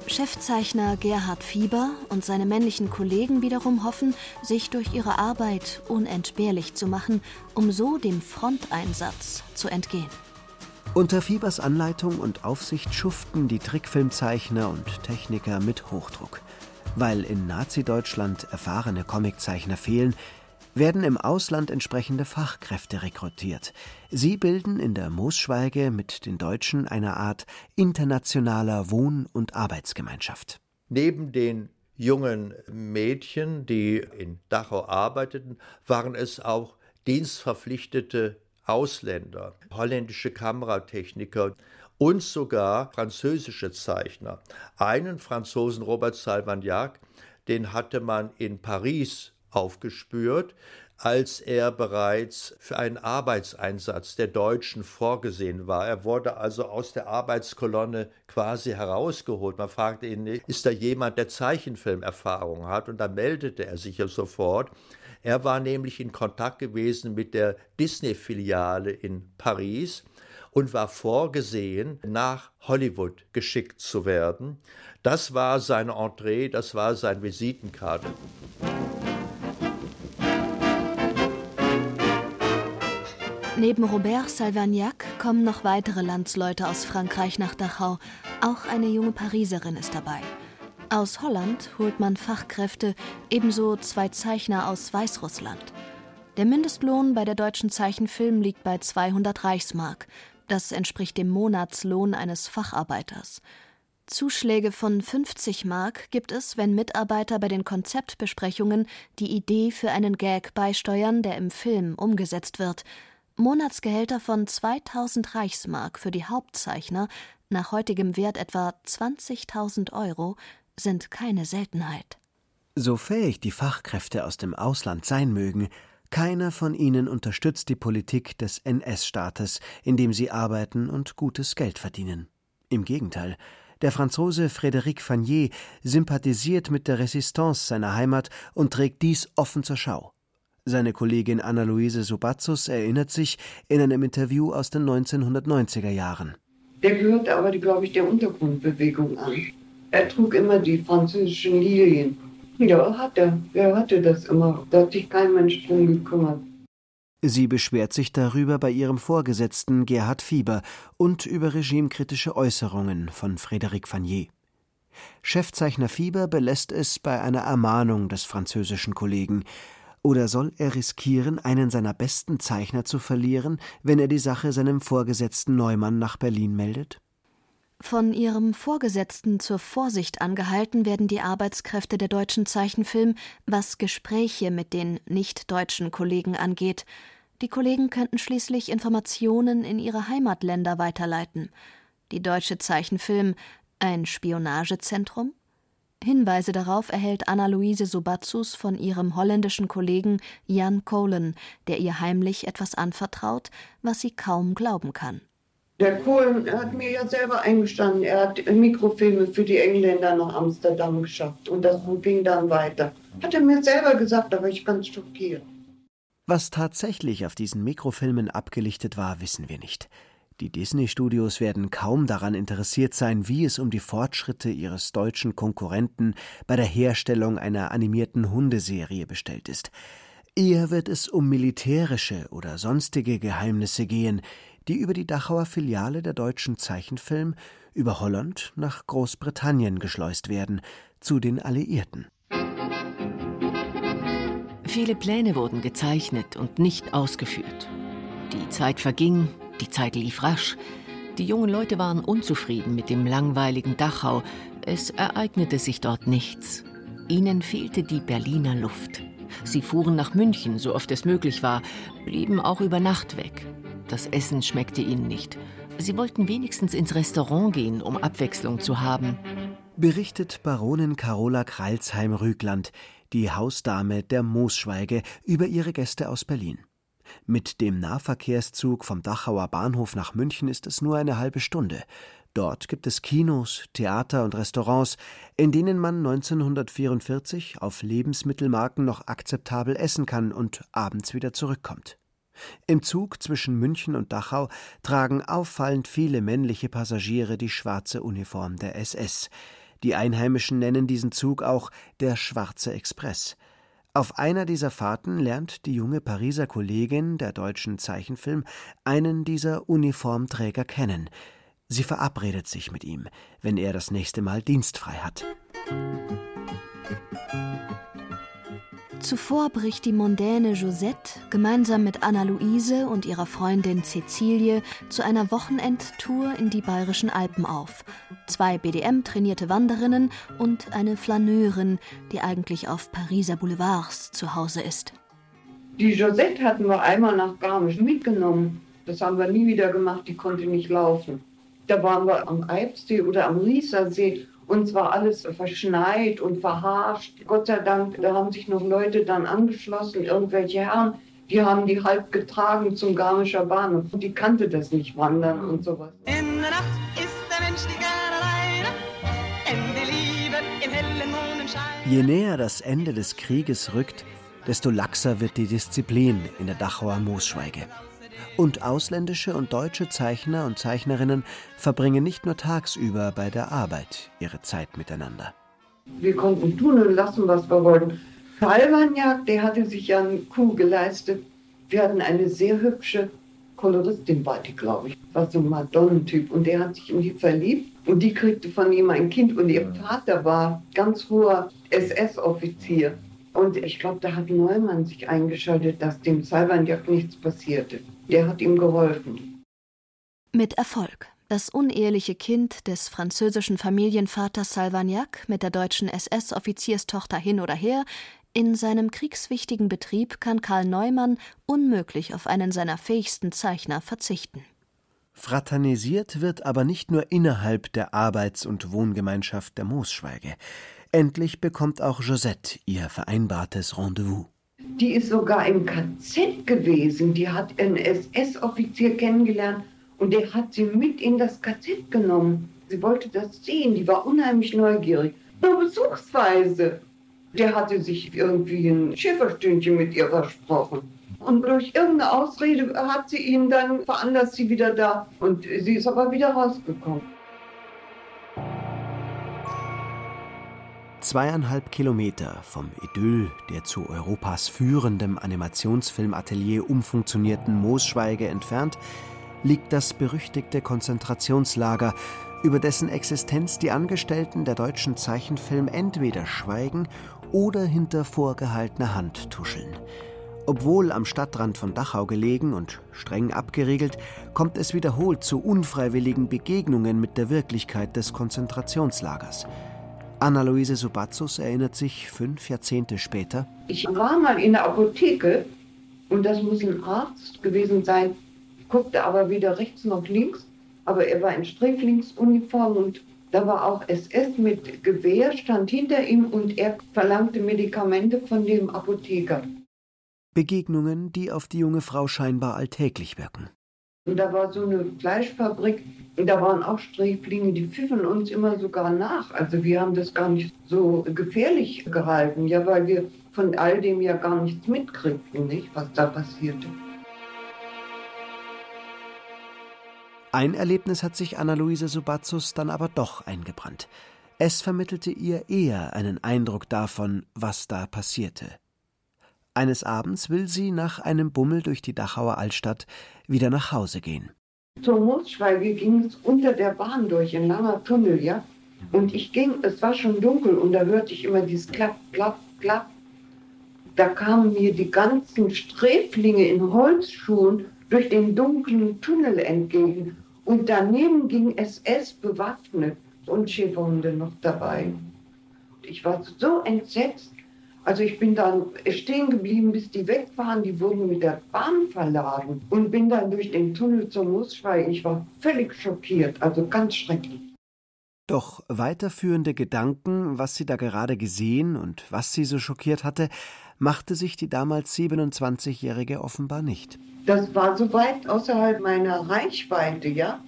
Chefzeichner Gerhard Fieber und seine männlichen Kollegen wiederum hoffen, sich durch ihre Arbeit unentbehrlich zu machen, um so dem Fronteinsatz zu entgehen. Unter Fiebers Anleitung und Aufsicht schuften die Trickfilmzeichner und Techniker mit Hochdruck. Weil in Nazi-Deutschland erfahrene Comiczeichner fehlen, werden im Ausland entsprechende Fachkräfte rekrutiert. Sie bilden in der Moosschweige mit den Deutschen eine Art internationaler Wohn- und Arbeitsgemeinschaft. Neben den jungen Mädchen, die in Dachau arbeiteten, waren es auch dienstverpflichtete Ausländer, holländische Kameratechniker, und sogar französische Zeichner. Einen Franzosen, Robert Salvagnac, den hatte man in Paris aufgespürt, als er bereits für einen Arbeitseinsatz der Deutschen vorgesehen war. Er wurde also aus der Arbeitskolonne quasi herausgeholt. Man fragte ihn, ist da jemand, der Zeichenfilmerfahrung hat? Und da meldete er sich ja sofort. Er war nämlich in Kontakt gewesen mit der Disney-Filiale in Paris und war vorgesehen, nach Hollywood geschickt zu werden. Das war seine Entree, das war seine Visitenkarte. Neben Robert Salvagnac kommen noch weitere Landsleute aus Frankreich nach Dachau. Auch eine junge Pariserin ist dabei. Aus Holland holt man Fachkräfte, ebenso zwei Zeichner aus Weißrussland. Der Mindestlohn bei der deutschen Zeichenfilm liegt bei 200 Reichsmark. Das entspricht dem Monatslohn eines Facharbeiters. Zuschläge von 50 Mark gibt es, wenn Mitarbeiter bei den Konzeptbesprechungen die Idee für einen Gag beisteuern, der im Film umgesetzt wird. Monatsgehälter von 2000 Reichsmark für die Hauptzeichner, nach heutigem Wert etwa 20.000 Euro, sind keine Seltenheit. So fähig die Fachkräfte aus dem Ausland sein mögen, keiner von ihnen unterstützt die Politik des NS-Staates, in dem sie arbeiten und gutes Geld verdienen. Im Gegenteil, der Franzose Frédéric Fagnier sympathisiert mit der Resistance seiner Heimat und trägt dies offen zur Schau. Seine Kollegin Anna-Luise Subazus erinnert sich in einem Interview aus den 1990er Jahren. Der gehörte aber, glaube ich, der Untergrundbewegung an. Er trug immer die französischen Lilien. Ja, hat er. Er hatte das immer. Da hat sich kein Mensch drum gekümmert. Sie beschwert sich darüber bei ihrem Vorgesetzten Gerhard Fieber und über regimekritische Äußerungen von Frédéric Fagnier. Chefzeichner Fieber belässt es bei einer Ermahnung des französischen Kollegen. Oder soll er riskieren, einen seiner besten Zeichner zu verlieren, wenn er die Sache seinem Vorgesetzten Neumann nach Berlin meldet? Von ihrem Vorgesetzten zur Vorsicht angehalten werden die Arbeitskräfte der deutschen Zeichenfilm, was Gespräche mit den nicht-deutschen Kollegen angeht. Die Kollegen könnten schließlich Informationen in ihre Heimatländer weiterleiten. Die deutsche Zeichenfilm ein Spionagezentrum? Hinweise darauf erhält Anna-Luise Subatzus von ihrem holländischen Kollegen Jan Kohlen, der ihr heimlich etwas anvertraut, was sie kaum glauben kann. Der Kohlen hat mir ja selber eingestanden, er hat Mikrofilme für die Engländer nach Amsterdam geschafft und das ging dann weiter. Hat er mir selber gesagt, aber ich ganz schockiert. Was tatsächlich auf diesen Mikrofilmen abgelichtet war, wissen wir nicht. Die Disney-Studios werden kaum daran interessiert sein, wie es um die Fortschritte ihres deutschen Konkurrenten bei der Herstellung einer animierten Hundeserie bestellt ist. Eher wird es um militärische oder sonstige Geheimnisse gehen, die über die Dachauer Filiale der Deutschen Zeichenfilm über Holland nach Großbritannien geschleust werden, zu den Alliierten. Viele Pläne wurden gezeichnet und nicht ausgeführt. Die Zeit verging, die Zeit lief rasch. Die jungen Leute waren unzufrieden mit dem langweiligen Dachau. Es ereignete sich dort nichts. Ihnen fehlte die Berliner Luft. Sie fuhren nach München, so oft es möglich war, blieben auch über Nacht weg. Das Essen schmeckte ihnen nicht. Sie wollten wenigstens ins Restaurant gehen, um Abwechslung zu haben. Berichtet Baronin Carola Kreilsheim-Rügland, die Hausdame der Moosschweige, über ihre Gäste aus Berlin. Mit dem Nahverkehrszug vom Dachauer Bahnhof nach München ist es nur eine halbe Stunde. Dort gibt es Kinos, Theater und Restaurants, in denen man 1944 auf Lebensmittelmarken noch akzeptabel essen kann und abends wieder zurückkommt. Im Zug zwischen München und Dachau tragen auffallend viele männliche Passagiere die schwarze Uniform der SS. Die Einheimischen nennen diesen Zug auch der Schwarze Express. Auf einer dieser Fahrten lernt die junge Pariser Kollegin der deutschen Zeichenfilm einen dieser Uniformträger kennen. Sie verabredet sich mit ihm, wenn er das nächste Mal dienstfrei hat. Zuvor bricht die mondäne Josette gemeinsam mit Anna-Luise und ihrer Freundin Cecilie zu einer Wochenendtour in die bayerischen Alpen auf. Zwei BDM-trainierte Wanderinnen und eine Flaneurin, die eigentlich auf Pariser Boulevards zu Hause ist. Die Josette hatten wir einmal nach Garmisch mitgenommen. Das haben wir nie wieder gemacht, die konnte nicht laufen. Da waren wir am Eibsee oder am Riesersee uns war alles verschneit und verharscht. Gott sei Dank, da haben sich noch Leute dann angeschlossen, irgendwelche Herren, die haben die halb getragen zum Garmischer Bahnhof. Und die kannte das nicht, wandern und sowas. In der Nacht ist der Mensch alleine, die Liebe im hellen Mondenschein. Je näher das Ende des Krieges rückt, desto laxer wird die Disziplin in der Dachauer Moosschweige. Und ausländische und deutsche Zeichner und Zeichnerinnen verbringen nicht nur tagsüber bei der Arbeit ihre Zeit miteinander. Wir konnten tun und lassen, was wir wollten. Salvanjak, der hatte sich ja einen Kuh geleistet. Wir hatten eine sehr hübsche Koloristin, war die, glaube ich. War so ein Madonnentyp. Und der hat sich in die verliebt. Und die kriegte von ihm ein Kind. Und ihr Vater war ganz hoher SS-Offizier. Und ich glaube, da hat Neumann sich eingeschaltet, dass dem Salvanjak nichts passierte. Der hat ihm geholfen. Mit Erfolg. Das uneheliche Kind des französischen Familienvaters Salvagnac mit der deutschen SS-Offizierstochter hin oder her, in seinem kriegswichtigen Betrieb kann Karl Neumann unmöglich auf einen seiner fähigsten Zeichner verzichten. Fraternisiert wird aber nicht nur innerhalb der Arbeits- und Wohngemeinschaft der Moosschweige. Endlich bekommt auch Josette ihr vereinbartes Rendezvous. Die ist sogar im KZ gewesen. Die hat einen SS-Offizier kennengelernt und der hat sie mit in das KZ genommen. Sie wollte das sehen. Die war unheimlich neugierig. Nur besuchsweise. Der hatte sich irgendwie ein Schäferstündchen mit ihr versprochen. Und durch irgendeine Ausrede hat sie ihn dann veranlasst, sie wieder da. Und sie ist aber wieder rausgekommen. Zweieinhalb Kilometer vom Idyll der zu Europas führendem Animationsfilmatelier umfunktionierten Moosschweige entfernt liegt das berüchtigte Konzentrationslager, über dessen Existenz die Angestellten der deutschen Zeichenfilm entweder schweigen oder hinter vorgehaltener Hand tuscheln. Obwohl am Stadtrand von Dachau gelegen und streng abgeriegelt, kommt es wiederholt zu unfreiwilligen Begegnungen mit der Wirklichkeit des Konzentrationslagers. Anna-Luise Subatzus erinnert sich fünf Jahrzehnte später. Ich war mal in der Apotheke und das muss ein Arzt gewesen sein, guckte aber weder rechts noch links, aber er war in Sträflingsuniform und da war auch SS mit Gewehr, stand hinter ihm und er verlangte Medikamente von dem Apotheker. Begegnungen, die auf die junge Frau scheinbar alltäglich wirken. Und da war so eine Fleischfabrik und da waren auch Sträflinge, die pfiffen uns immer sogar nach. Also wir haben das gar nicht so gefährlich gehalten, ja, weil wir von all dem ja gar nichts mitkriegten, nicht, was da passierte. Ein Erlebnis hat sich Anna-Luise Subatzus dann aber doch eingebrannt. Es vermittelte ihr eher einen Eindruck davon, was da passierte. Eines Abends will sie nach einem Bummel durch die Dachauer Altstadt wieder nach Hause gehen. Zur Moosschweige ging es unter der Bahn durch, ein langer Tunnel, ja. Und ich ging, es war schon dunkel und da hörte ich immer dieses Klapp, Klapp, Klapp. Da kamen mir die ganzen Sträflinge in Holzschuhen durch den dunklen Tunnel entgegen. Und daneben ging SS bewaffnet und Schäferhunde noch dabei. Ich war so entsetzt. Also ich bin dann stehen geblieben, bis die weg waren. Die wurden mit der Bahn verladen und bin dann durch den Tunnel zur Moosschweige. Ich war völlig schockiert, also ganz schrecklich. Doch weiterführende Gedanken, was sie da gerade gesehen und was sie so schockiert hatte, machte sich die damals 27-Jährige offenbar nicht. Das war so weit außerhalb meiner Reichweite, ja.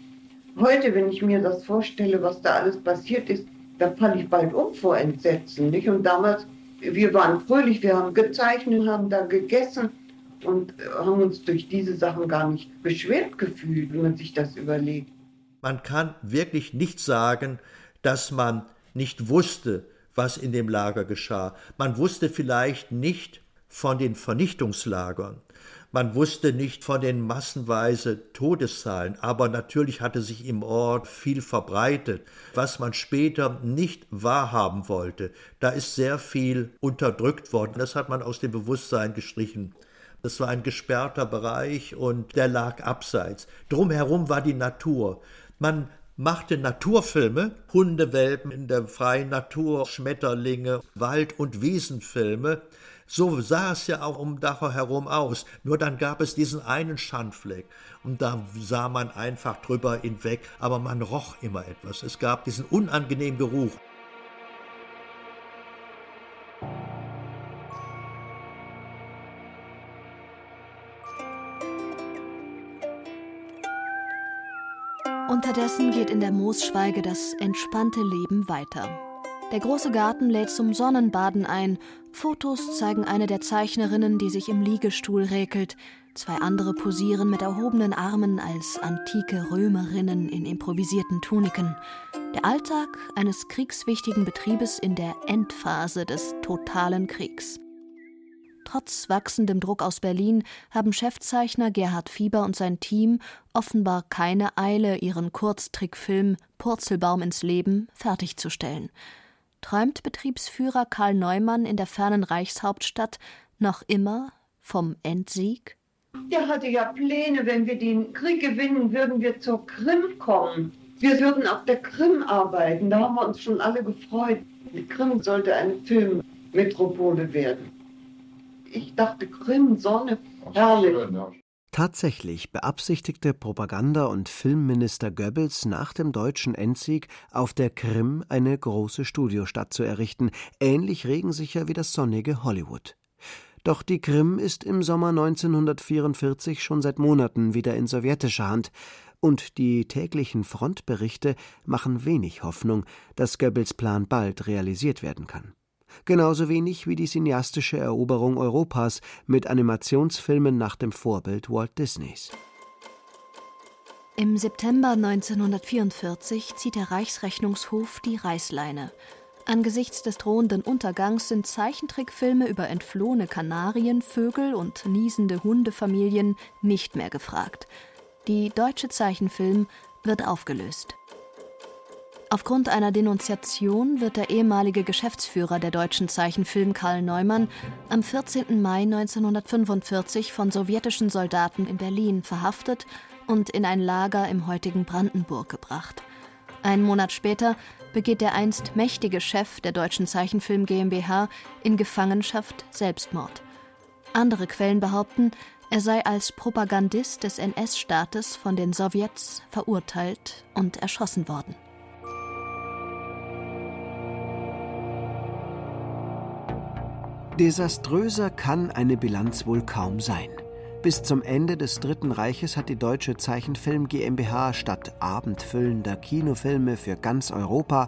Heute, wenn ich mir das vorstelle, was da alles passiert ist, da falle ich bald um vor Entsetzen, nicht? Und damals, wir waren fröhlich, wir haben gezeichnet, haben da gegessen und haben uns durch diese Sachen gar nicht beschwert gefühlt, wenn man sich das überlegt. Man kann wirklich nicht sagen, dass man nicht wusste, was in dem Lager geschah. Man wusste vielleicht nicht von den Vernichtungslagern. Man wusste nicht von den massenweise Todeszahlen, aber natürlich hatte sich im Ort viel verbreitet, was man später nicht wahrhaben wollte. Da ist sehr viel unterdrückt worden. Das hat man aus dem Bewusstsein gestrichen. Das war ein gesperrter Bereich und der lag abseits. Drumherum war die Natur. Man machte Naturfilme, Hundewelpen in der freien Natur, Schmetterlinge, Wald- und Wiesenfilme. So sah es ja auch um Dachau herum aus. Nur dann gab es diesen einen Schandfleck. Und da sah man einfach drüber hinweg, aber man roch immer etwas. Es gab diesen unangenehmen Geruch. Unterdessen geht in der Moosschweige das entspannte Leben weiter. Der große Garten lädt zum Sonnenbaden ein. Fotos zeigen eine der Zeichnerinnen, die sich im Liegestuhl räkelt. Zwei andere posieren mit erhobenen Armen als antike Römerinnen in improvisierten Tuniken. Der Alltag eines kriegswichtigen Betriebes in der Endphase des totalen Kriegs. Trotz wachsendem Druck aus Berlin haben Chefzeichner Gerhard Fieber und sein Team offenbar keine Eile, ihren Kurztrickfilm Purzelbaum ins Leben fertigzustellen. Träumt Betriebsführer Karl Neumann in der fernen Reichshauptstadt noch immer vom Endsieg? Der hatte ja Pläne, wenn wir den Krieg gewinnen, würden wir zur Krim kommen. Wir würden auf der Krim arbeiten. Da haben wir uns schon alle gefreut. Die Krim sollte eine Filmmetropole werden. Ich dachte, Krim, Sonne, herrlich. Tatsächlich beabsichtigte Propaganda- und Filmminister Goebbels nach dem deutschen Endsieg auf der Krim eine große Studiostadt zu errichten, ähnlich regensicher wie das sonnige Hollywood. Doch die Krim ist im Sommer 1944 schon seit Monaten wieder in sowjetischer Hand, und die täglichen Frontberichte machen wenig Hoffnung, dass Goebbels Plan bald realisiert werden kann. Genauso wenig wie die cineastische Eroberung Europas mit Animationsfilmen nach dem Vorbild Walt Disneys. Im September 1944 zieht der Reichsrechnungshof die Reißleine. Angesichts des drohenden Untergangs sind Zeichentrickfilme über entflohene Kanarien, Vögel und niesende Hundefamilien nicht mehr gefragt. Die deutsche Zeichenfilm wird aufgelöst. Aufgrund einer Denunziation wird der ehemalige Geschäftsführer der deutschen Zeichenfilm Karl Neumann am 14. Mai 1945 von sowjetischen Soldaten in Berlin verhaftet und in ein Lager im heutigen Brandenburg gebracht. Einen Monat später begeht der einst mächtige Chef der Deutschen Zeichenfilm GmbH in Gefangenschaft Selbstmord. Andere Quellen behaupten, er sei als Propagandist des NS-Staates von den Sowjets verurteilt und erschossen worden. Desaströser kann eine Bilanz wohl kaum sein. Bis zum Ende des Dritten Reiches hat die Deutsche Zeichenfilm GmbH statt abendfüllender Kinofilme für ganz Europa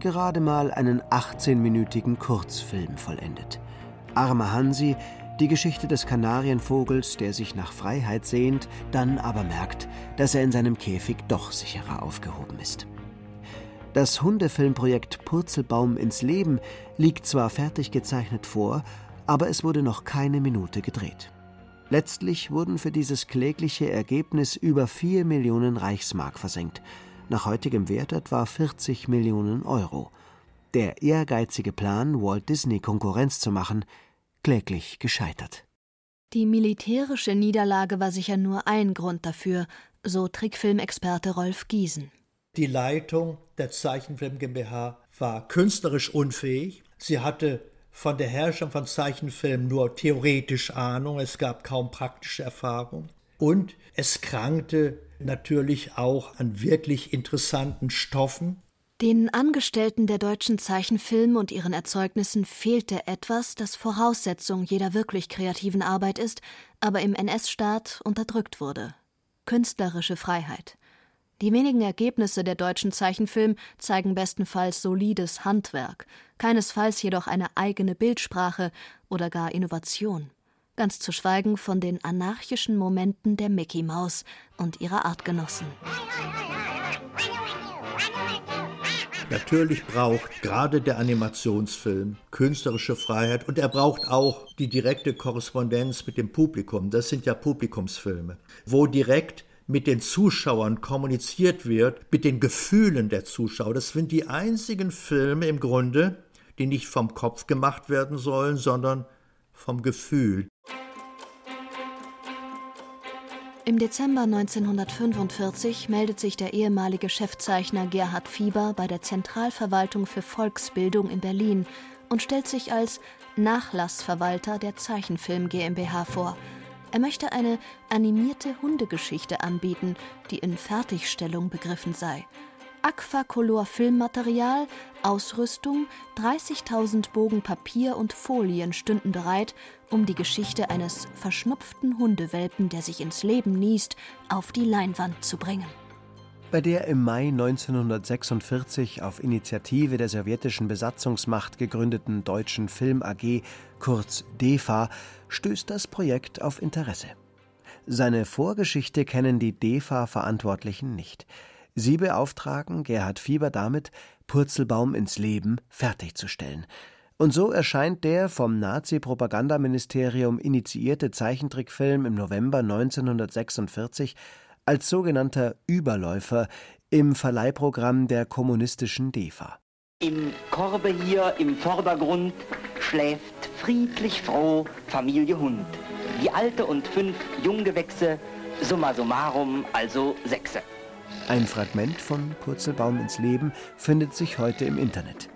gerade mal einen 18-minütigen Kurzfilm vollendet. Arme Hansi, die Geschichte des Kanarienvogels, der sich nach Freiheit sehnt, dann aber merkt, dass er in seinem Käfig doch sicherer aufgehoben ist. Das Hundefilmprojekt Purzelbaum ins Leben liegt zwar fertig gezeichnet vor, aber es wurde noch keine Minute gedreht. Letztlich wurden für dieses klägliche Ergebnis über 4 Millionen Reichsmark versenkt, nach heutigem Wert etwa 40 Millionen Euro. Der ehrgeizige Plan, Walt Disney Konkurrenz zu machen, kläglich gescheitert. Die militärische Niederlage war sicher nur ein Grund dafür, so Trickfilmexperte Rolf Giesen. Die Leitung der Zeichenfilm GmbH war künstlerisch unfähig. Sie hatte von der Herstellung von Zeichenfilmen nur theoretisch Ahnung, es gab kaum praktische Erfahrung. Und es krankte natürlich auch an wirklich interessanten Stoffen. Den Angestellten der deutschen Zeichenfilm und ihren Erzeugnissen fehlte etwas, das Voraussetzung jeder wirklich kreativen Arbeit ist, aber im NS-Staat unterdrückt wurde. Künstlerische Freiheit. Die wenigen Ergebnisse der deutschen Zeichenfilm zeigen bestenfalls solides Handwerk, keinesfalls jedoch eine eigene Bildsprache oder gar Innovation. Ganz zu schweigen von den anarchischen Momenten der Mickey Maus und ihrer Artgenossen. Natürlich braucht gerade der Animationsfilm künstlerische Freiheit und er braucht auch die direkte Korrespondenz mit dem Publikum. Das sind ja Publikumsfilme, wo direkt mit den Zuschauern kommuniziert wird, mit den Gefühlen der Zuschauer. Das sind die einzigen Filme im Grunde, die nicht vom Kopf gemacht werden sollen, sondern vom Gefühl. Im Dezember 1945 meldet sich der ehemalige Chefzeichner Gerhard Fieber bei der Zentralverwaltung für Volksbildung in Berlin und stellt sich als Nachlassverwalter der Zeichenfilm GmbH vor – er möchte eine animierte Hundegeschichte anbieten, die in Fertigstellung begriffen sei. Aquacolor Filmmaterial, Ausrüstung, 30.000 Bogen Papier und Folien stünden bereit, um die Geschichte eines verschnupften Hundewelpen, der sich ins Leben niest, auf die Leinwand zu bringen. Bei der im Mai 1946 auf Initiative der sowjetischen Besatzungsmacht gegründeten Deutschen Film AG, kurz DEFA, stößt das Projekt auf Interesse. Seine Vorgeschichte kennen die DEFA-Verantwortlichen nicht. Sie beauftragen Gerhard Fieber damit, Purzelbaum ins Leben fertigzustellen. Und so erscheint der vom Nazi-Propagandaministerium initiierte Zeichentrickfilm im November 1946 als sogenannter Überläufer im Verleihprogramm der kommunistischen DEFA. Im Korbe hier im Vordergrund schläft friedlich froh Familie Hund. Die alte und fünf Junggewächse, summa summarum also sechse. Ein Fragment von Purzelbaum ins Leben findet sich heute im Internet.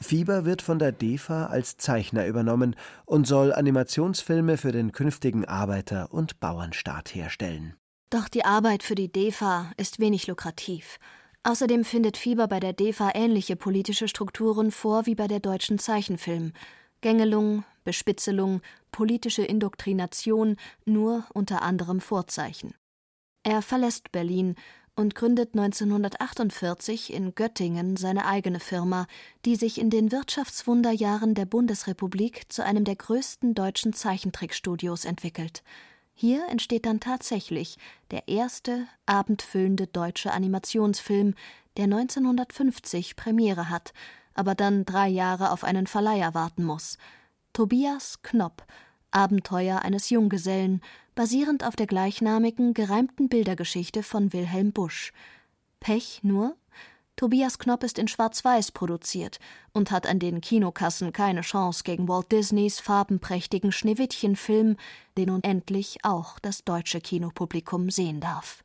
Fieber wird von der DEFA als Zeichner übernommen und soll Animationsfilme für den künftigen Arbeiter- und Bauernstaat herstellen. Doch die Arbeit für die DEFA ist wenig lukrativ. Außerdem findet Fieber bei der DEFA ähnliche politische Strukturen vor wie bei der deutschen Zeichenfilm. Gängelung, Bespitzelung, politische Indoktrination, nur unter anderem Vorzeichen. Er verlässt Berlin und gründet 1948 in Göttingen seine eigene Firma, die sich in den Wirtschaftswunderjahren der Bundesrepublik zu einem der größten deutschen Zeichentrickstudios entwickelt. Hier entsteht dann tatsächlich der erste abendfüllende deutsche Animationsfilm, der 1950 Premiere hat, aber dann drei Jahre auf einen Verleiher warten muss. Tobias Knopp Abenteuer eines Junggesellen, basierend auf der gleichnamigen, gereimten Bildergeschichte von Wilhelm Busch. Pech nur? Tobias Knopp ist in Schwarz-Weiß produziert und hat an den Kinokassen keine Chance gegen Walt Disneys farbenprächtigen Schneewittchen-Film, den nun endlich auch das deutsche Kinopublikum sehen darf.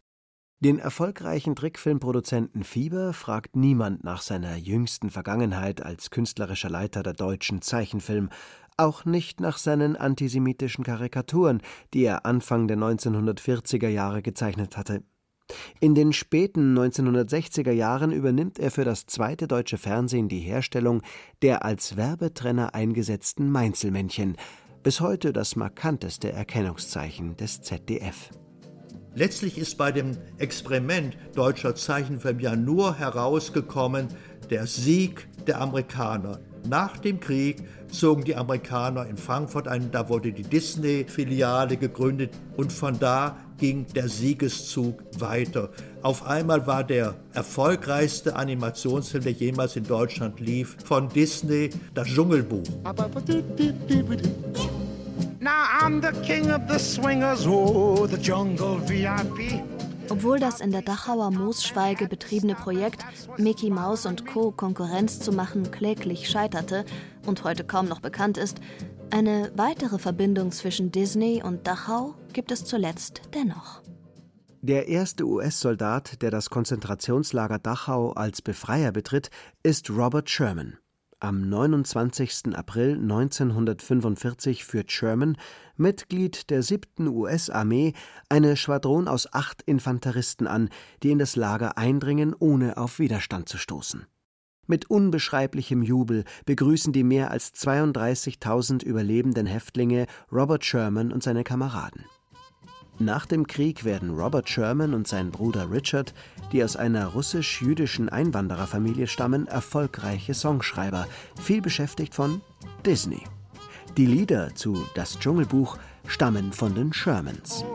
Den erfolgreichen Trickfilmproduzenten Fieber fragt niemand nach seiner jüngsten Vergangenheit als künstlerischer Leiter der deutschen Zeichenfilm, auch nicht nach seinen antisemitischen Karikaturen, die er Anfang der 1940er Jahre gezeichnet hatte. In den späten 1960er Jahren übernimmt er für das zweite deutsche Fernsehen die Herstellung der als Werbetrenner eingesetzten Mainzelmännchen, bis heute das markanteste Erkennungszeichen des ZDF. Letztlich ist bei dem Experiment deutscher Zeichenfilm ja nur herausgekommen der Sieg der Amerikaner. Nach dem Krieg zogen die Amerikaner in Frankfurt ein, da wurde die Disney-Filiale gegründet und von da ging der Siegeszug weiter. Auf einmal war der erfolgreichste Animationsfilm, der jemals in Deutschland lief, von Disney, das Dschungelbuch. Now I'm the king of the swingers, oh, the jungle VIP. Obwohl das in der Dachauer Moosschweige betriebene Projekt Mickey Mouse und Co. Konkurrenz zu machen kläglich scheiterte und heute kaum noch bekannt ist, eine weitere Verbindung zwischen Disney und Dachau gibt es zuletzt dennoch. Der erste US-Soldat, der das Konzentrationslager Dachau als Befreier betritt, ist Robert Sherman. Am 29. April 1945 führt Sherman, Mitglied der 7. US-Armee, eine Schwadron aus acht Infanteristen an, die in das Lager eindringen, ohne auf Widerstand zu stoßen. Mit unbeschreiblichem Jubel begrüßen die mehr als 32.000 überlebenden Häftlinge Robert Sherman und seine Kameraden. Nach dem Krieg werden Robert Sherman und sein Bruder Richard, die aus einer russisch-jüdischen Einwandererfamilie stammen, erfolgreiche Songschreiber, viel beschäftigt von Disney. Die Lieder zu Das Dschungelbuch stammen von den Shermans.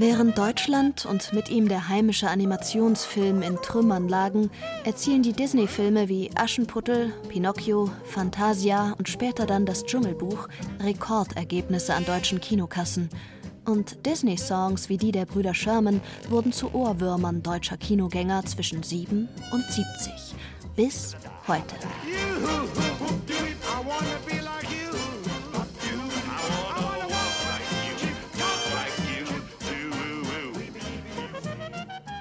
Während Deutschland und mit ihm der heimische Animationsfilm in Trümmern lagen, erzielen die Disney-Filme wie Aschenputtel, Pinocchio, Fantasia und später dann das Dschungelbuch Rekordergebnisse an deutschen Kinokassen. Und Disney-Songs wie die der Brüder Sherman wurden zu Ohrwürmern deutscher Kinogänger zwischen 7 und 70. Bis heute.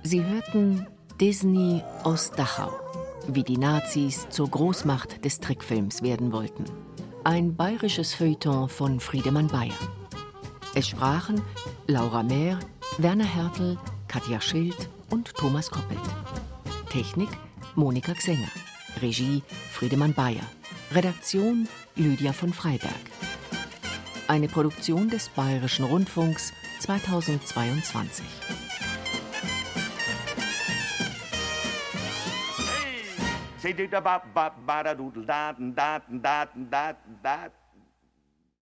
Sie hörten Disney aus Dachau, wie die Nazis zur Großmacht des Trickfilms werden wollten. Ein bayerisches Feuilleton von Friedemann Bayer. Es sprachen Laura Mehr, Werner Hertel, Katja Schild und Thomas Koppelt. Technik Monika Xenger. Regie Friedemann Bayer. Redaktion Lydia von Freiberg. Eine Produktion des Bayerischen Rundfunks 2022. Say do da ba ba ba da doodle da da da da da da